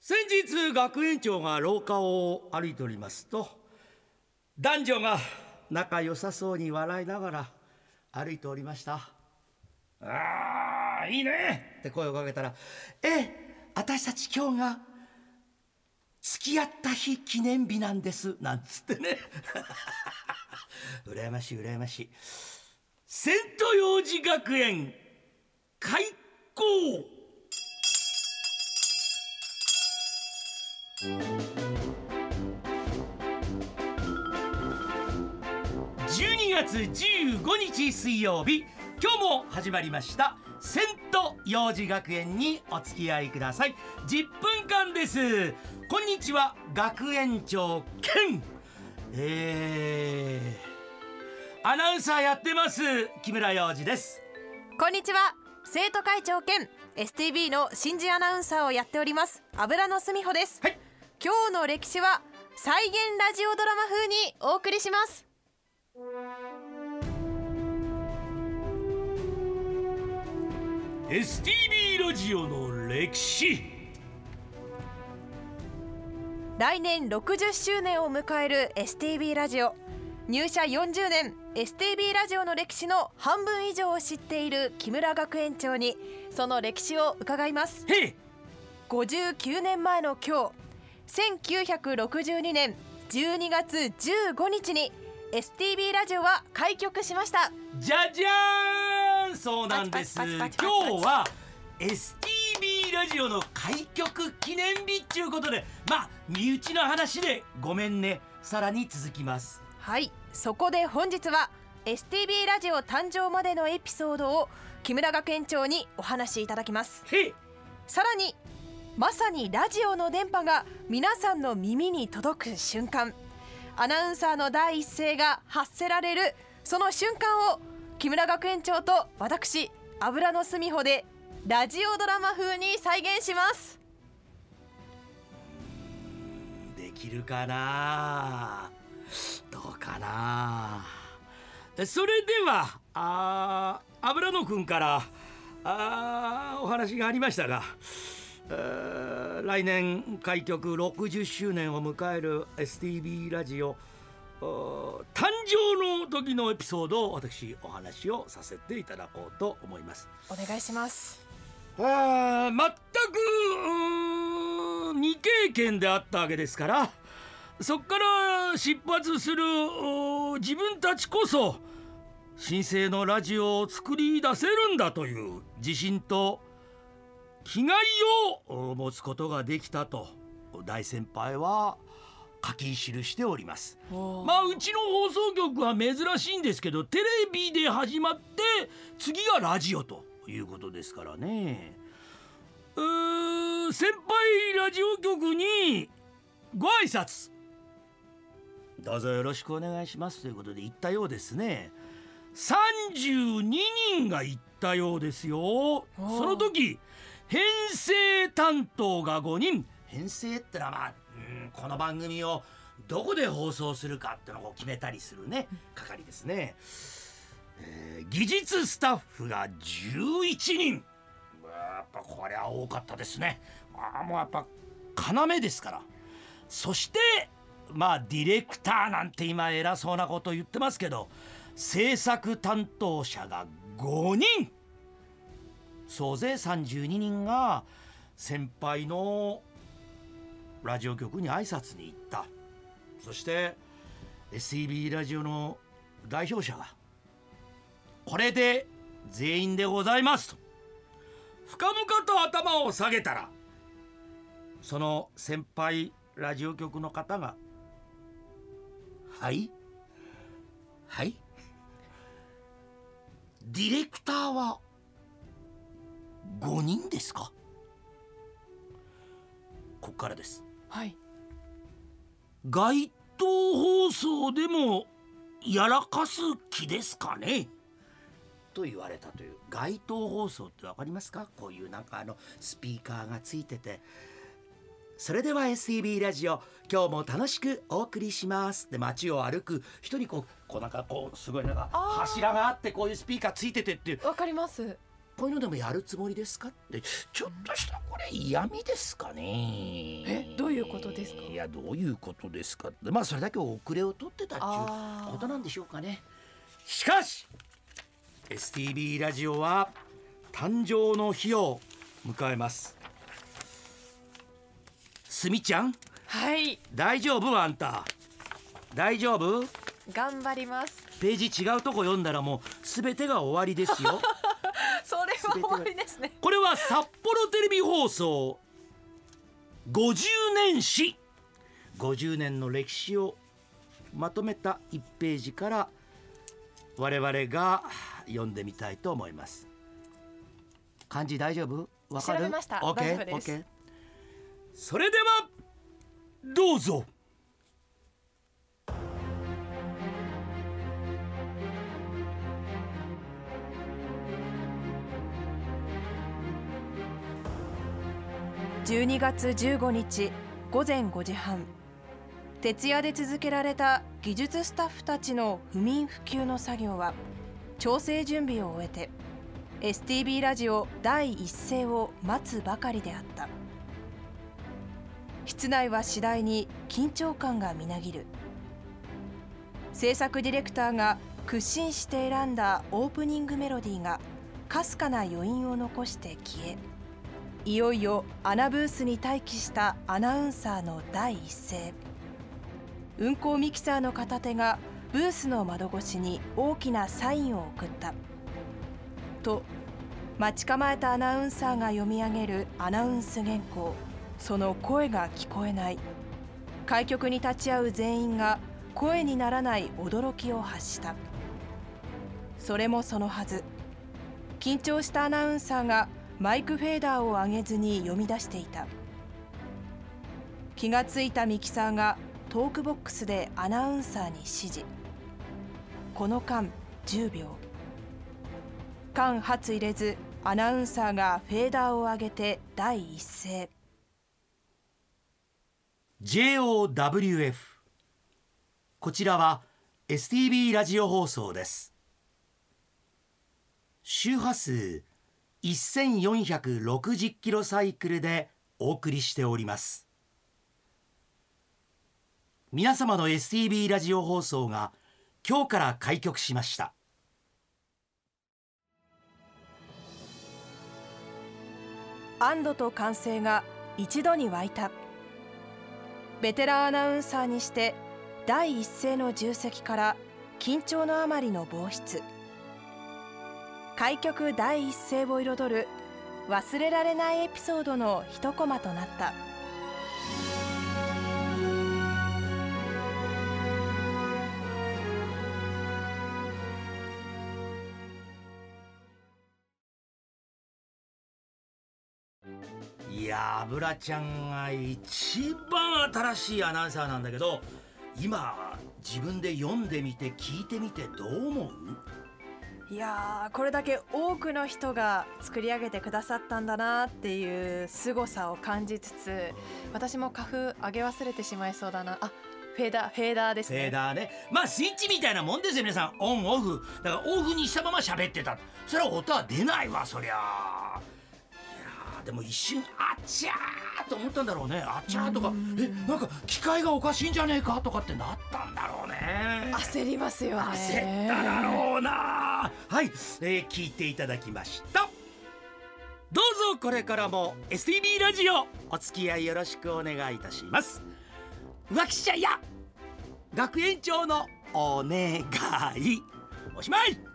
先日学園長が廊下を歩いておりますと男女が仲良さそうに笑いながら歩いておりました「あーいいね!」って声をかけたら「ええ私たち今日が付き合った日記念日なんです」なんつってね。羨ましい羨ましい。セント幼児学園開校12月15日水曜日今日も始まりました。セント幼児学園にお付き合いください。10分間です。こんにちは学園長兼えー、アナウンサーやってます木村洋二です。こんにちは生徒会長兼 STB の新人アナウンサーをやっております油野澄穂です、はい今日の歴史は再現ラジオドラマ風にお送りします。ー、STB ラジオの歴史。来年60周年を迎える STB ラジオ。入社40年 STB ラジオの歴史の半分以上を知っている木村学園長にその歴史を伺います。へい。59年前の今日1962年12月15日に STB ラジオは開局しました。じゃじゃーん！そうなんです。今日は STB ラジオの開局記念日っていうことでまあ身内の話でごめんね。さらに続きます。はい。そこで本日は STB ラジオ誕生までのエピソードを木村学園長にお話しいただきます。さらにまさにラジオの電波が皆さんの耳に届く瞬間。アナウンサーの第一声が発せられるその瞬間を木村学園長と私油の隅穂でラジオドラマ風に再現します。できるかな？どうかな？それではあ油野くんからあお話がありましたが。来年開局60周年を迎える STB ラジオ誕生の時のエピソードを私お話をさせていただこうと思います。お願いしますあー全く未経験であったわけですからそっから出発するお自分たちこそ神聖のラジオを作り出せるんだという自信と気概をお持つことができたと。大先輩は書き記しております。まあうちの放送局は珍しいんですけどテレビで始まって次がラジオということですからね。うー先輩ラジオ局にご挨拶。どうぞよろしくお願いしますということで言ったようですね。32人が言ったようですよ。その時編成担当が5人。編成ってのはまあうんこの番組をどこで放送するかってのを決めたりするね。係ですね、えー技術スタッフが11人。やっぱこれは多かったですね。あーもうやっぱ要ですから。そしてまあディレクターなんて今偉そうなこと言ってますけど制作担当者が5人総勢32人が先輩のラジオ局に挨拶に行った。そして SEB ラジオの代表者がこれで全員でございますと。深々と頭を下げたらその先輩ラジオ局の方が「はい？はい？ディレクターは5人ですか?」こっからです。はい。街頭放送でもやらかす気ですかね？と言われたという。街頭放送って分かりますか？こういうなんかあのスピーカーがついてて。それでは SEB ラジオ今日も楽しくお送りします。で街を歩く。人にこうこうなんかこうすごいなんか柱があってこういうスピーカーついててっていう。わかりますこういうのでもやるつもりですか？ってちょっとしたこれ嫌味ですかね。えどういうことですか？いやどういうことですかって。まあそれだけ遅れを取ってたっていうことなんでしょうかね。しかし STB ラジオは誕生の日を迎えます。すみちゃん？はい。大丈夫？あんた。大丈夫？頑張ります。ページ違うとこ読んだらもう全てが終わりですよそれは終わりですね。これは札幌テレビ放送50年史。50年の歴史をまとめた1ページから我々が読んでみたいと思います。漢字大丈夫？わかる？調べました。OK 大丈夫です。OK それではどうぞ12月15日午前5時半。徹夜で続けられた技術スタッフたちの不眠不休の作業は調整準備を終えて STB ラジオ第一声を待つばかりであった。室内は次第に緊張感がみなぎる。制作ディレクターが屈伸して選んだオープニングメロディーがかすかな余韻を残して消えいよいよアナブースに待機したアナウンサーの第一声。運行ミキサーの片手がブースの窓越しに大きなサインを送った。と待ち構えたアナウンサーが読み上げるアナウンス原稿。その声が聞こえない。開局に立ち会う全員が声にならない驚きを発した。それもそのはず。緊張したアナウンサーがマイクフェーダーを上げずに読み出していた。気がついたミキサーがトークボックスでアナウンサーに指示。この間10秒。間髪入れずアナウンサーがフェーダーを上げて第一声。JOWF こちらは STB ラジオ放送です。周波数1460キロサイクルでお送りしております。皆様の STB ラジオ放送が今日から開局しました。安堵と歓声が一度に湧いた。ベテランアナウンサーにして第一声の重責から緊張のあまりの防湿開局第一声を彩る忘れられないエピソードの一コマとなった。いやブラちゃんが一番新しいアナウンサーなんだけど今自分で読んでみて聞いてみてどう思う？いやこれだけ多くの人が作り上げてくださったんだなっていう凄さを感じつつ私も花粉上げ忘れてしまいそうだな。あフェーダーフェーダーですフェーダーね。まあスイッチみたいなもんですよ皆さん。オンオフ。だからオフにしたまま喋ってた。それは音は出ないわそりゃ。でも一瞬あっちゃーと思ったんだろうね。あっちゃーとかえなんか機械がおかしいんじゃねえかとかってなったんだろうね。焦りますよね。焦っただろうな。はい、えー聞いていただきました。どうぞこれからも STB ラジオお付き合いよろしくお願いいたします。浮気者や学園長のお願いおしまい